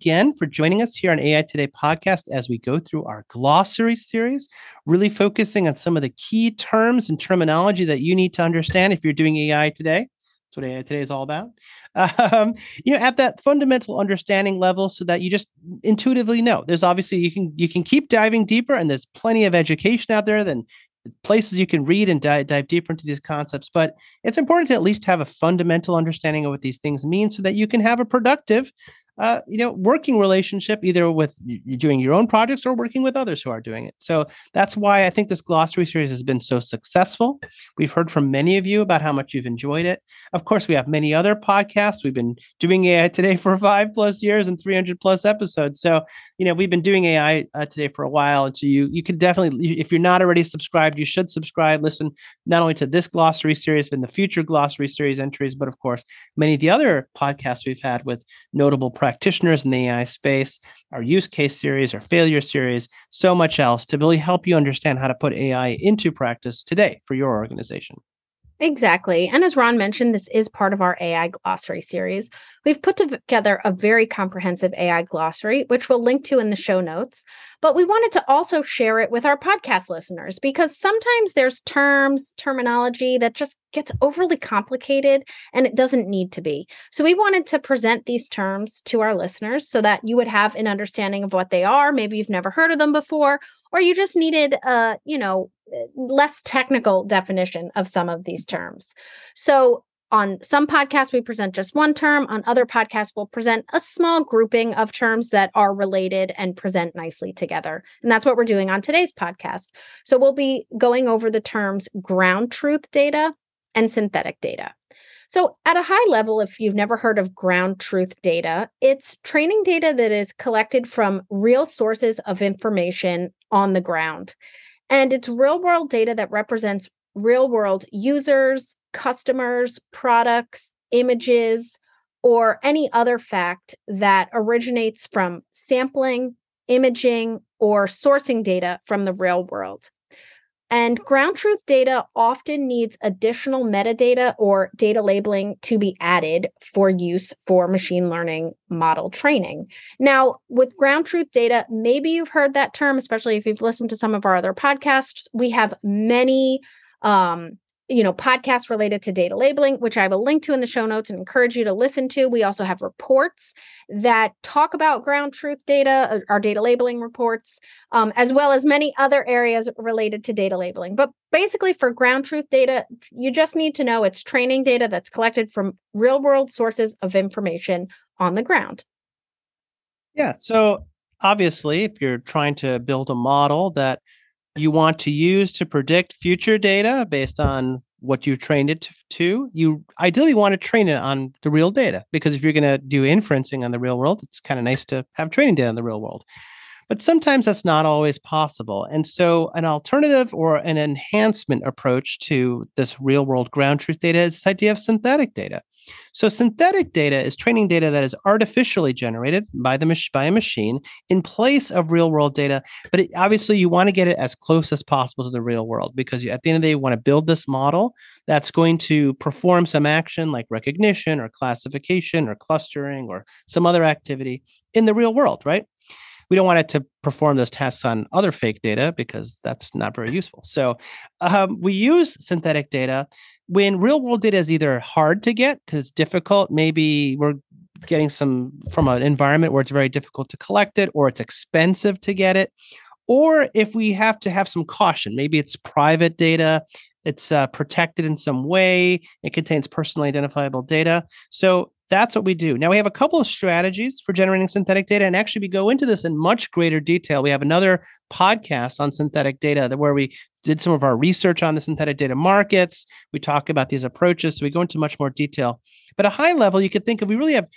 again for joining us here on AI Today podcast as we go through our glossary series, really focusing on some of the key terms and terminology that you need to understand if you're doing AI today. That's what AI Today is all about. Um, you know, at that fundamental understanding level, so that you just intuitively know. There's obviously you can you can keep diving deeper, and there's plenty of education out there. Then places you can read and dive, dive deeper into these concepts but it's important to at least have a fundamental understanding of what these things mean so that you can have a productive uh, you know, working relationship either with you doing your own projects or working with others who are doing it. So that's why I think this glossary series has been so successful. We've heard from many of you about how much you've enjoyed it. Of course, we have many other podcasts. We've been doing AI today for five plus years and 300 plus episodes. So, you know, we've been doing AI uh, today for a while. And so you, you could definitely, if you're not already subscribed, you should subscribe, listen not only to this glossary series, but in the future glossary series entries, but of course, many of the other podcasts we've had with notable practitioners in the AI space, our use case series, our failure series, so much else to really help you understand how to put AI into practice today for your organization. Exactly. And as Ron mentioned, this is part of our AI glossary series. We've put together a very comprehensive AI glossary, which we'll link to in the show notes. But we wanted to also share it with our podcast listeners because sometimes there's terms, terminology that just gets overly complicated and it doesn't need to be. So we wanted to present these terms to our listeners so that you would have an understanding of what they are. Maybe you've never heard of them before, or you just needed a, you know, eh, less technical definition of some of these terms. So on some podcasts, we present just one term. On other podcasts, we'll present a small grouping of terms that are related and present nicely together. And that's what we're doing on today's podcast. So we'll be going over the terms ground truth data and synthetic data. So, at a high level, if you've never heard of ground truth data, it's training data that is collected from real sources of information on the ground. And it's real world data that represents real world users, customers, products, images, or any other fact that originates from sampling, imaging, or sourcing data from the real world. And ground truth data often needs additional metadata or data labeling to be added for use for machine learning model training. Now, with ground truth data, maybe you've heard that term, especially if you've listened to some of our other podcasts. We have many um, you know, podcasts related to data labeling, which I a link to in the show notes and encourage you to listen to. We also have reports that talk about ground truth data, uh, our data labeling reports, um, as well as many other areas related to data labeling. But basically, for ground truth data, you just need to know it's training data that's collected from real world sources of information on the ground. Yeah. So obviously, if you're trying to build a model that you want to use to predict future data based on what you've trained it to, you ideally want to train it on the real data because if you're going to do inferencing on the real world, it's kind of nice to have training data in the real world. But sometimes that's not always possible. And so, an alternative or an enhancement approach to this real world ground truth data is this idea of synthetic data. So synthetic data is training data that is artificially generated by the by a machine in place of real world data. But it, obviously, you want to get it as close as possible to the real world because you, at the end of the day, you want to build this model that's going to perform some action like recognition or classification or clustering or some other activity in the real world, right? We don't want it to perform those tasks on other fake data because that's not very useful. So um, we use synthetic data when real world data is either hard to get because it's difficult, maybe we're getting some from an environment where it's very difficult to collect it, or it's expensive to get it, or if we have to have some caution, maybe it's private data, it's uh, protected in some way, it contains personally identifiable data. So that's what we do. Now we have a couple of strategies for generating synthetic data, and actually we go into this in much greater detail. We have another podcast on synthetic data that where we did some of our research on the synthetic data markets. We talk about these approaches. So we go into much more detail. But a high level, you could think of we really have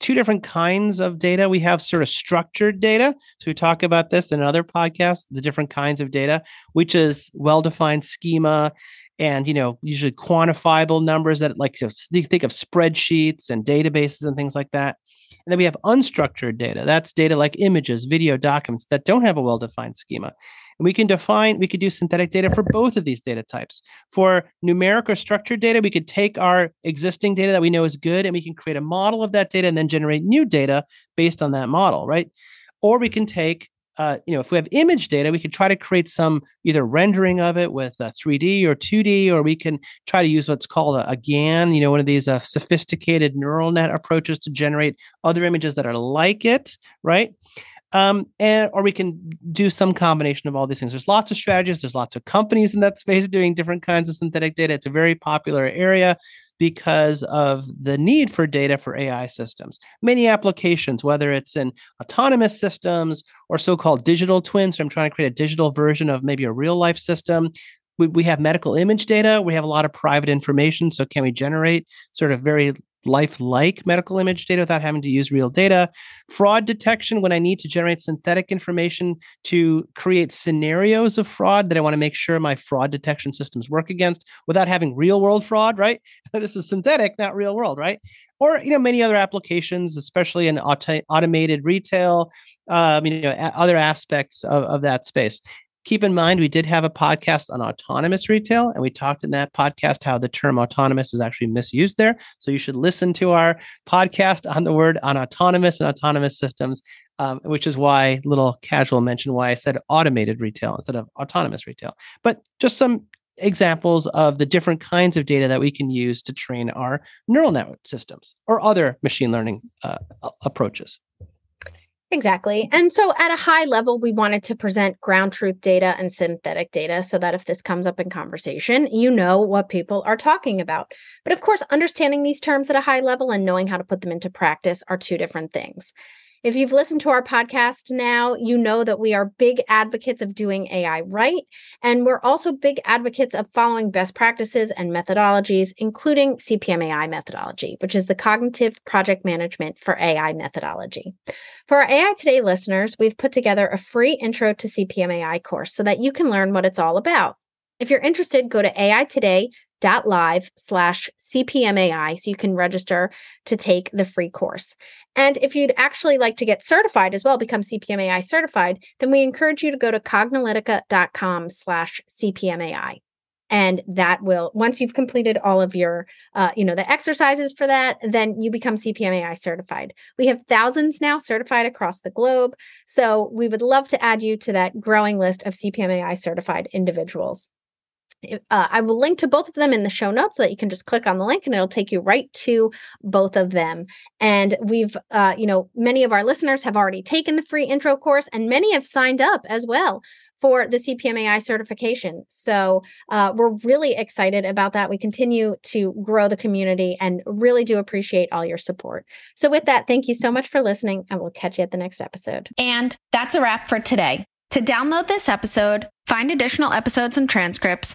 two different kinds of data. We have sort of structured data. So we talk about this in other podcasts, the different kinds of data, which is well-defined schema and you know usually quantifiable numbers that like so think of spreadsheets and databases and things like that and then we have unstructured data that's data like images video documents that don't have a well-defined schema and we can define we could do synthetic data for both of these data types for numeric or structured data we could take our existing data that we know is good and we can create a model of that data and then generate new data based on that model right or we can take uh, you know, if we have image data, we could try to create some either rendering of it with uh, 3D or 2D, or we can try to use what's called a, a GAN, you know, one of these uh, sophisticated neural net approaches to generate other images that are like it, right? Um, and or we can do some combination of all these things. There's lots of strategies. There's lots of companies in that space doing different kinds of synthetic data. It's a very popular area because of the need for data for AI systems. Many applications, whether it's in autonomous systems or so called digital twins. So I'm trying to create a digital version of maybe a real life system. We, we have medical image data. We have a lot of private information. So, can we generate sort of very lifelike medical image data without having to use real data. Fraud detection when I need to generate synthetic information to create scenarios of fraud that I want to make sure my fraud detection systems work against without having real world fraud, right? this is synthetic, not real world, right? Or you know many other applications, especially in auto- automated retail, um, you know other aspects of, of that space keep in mind we did have a podcast on autonomous retail and we talked in that podcast how the term autonomous is actually misused there. So you should listen to our podcast on the word on autonomous and autonomous systems um, which is why little casual mention why i said automated retail instead of autonomous retail. But just some examples of the different kinds of data that we can use to train our neural network systems or other machine learning uh, approaches Exactly. And so at a high level, we wanted to present ground truth data and synthetic data so that if this comes up in conversation, you know what people are talking about. But of course, understanding these terms at a high level and knowing how to put them into practice are two different things. If you've listened to our podcast now, you know that we are big advocates of doing AI right. And we're also big advocates of following best practices and methodologies, including CPMAI methodology, which is the cognitive project management for AI methodology. For our AI Today listeners, we've put together a free intro to CPMAI course so that you can learn what it's all about. If you're interested, go to aitoday.live slash CPMAI so you can register to take the free course. And if you'd actually like to get certified as well, become CPMAI certified, then we encourage you to go to cognilytica.com slash CPMAI and that will once you've completed all of your uh, you know the exercises for that then you become cpmai certified. We have thousands now certified across the globe so we would love to add you to that growing list of cpmai certified individuals uh, I will link to both of them in the show notes so that you can just click on the link and it'll take you right to both of them. And we've, uh, you know, many of our listeners have already taken the free intro course and many have signed up as well for the CPMAI certification. So uh, we're really excited about that. We continue to grow the community and really do appreciate all your support. So, with that, thank you so much for listening, and we'll catch you at the next episode. And that's a wrap for today. To download this episode, find additional episodes and transcripts,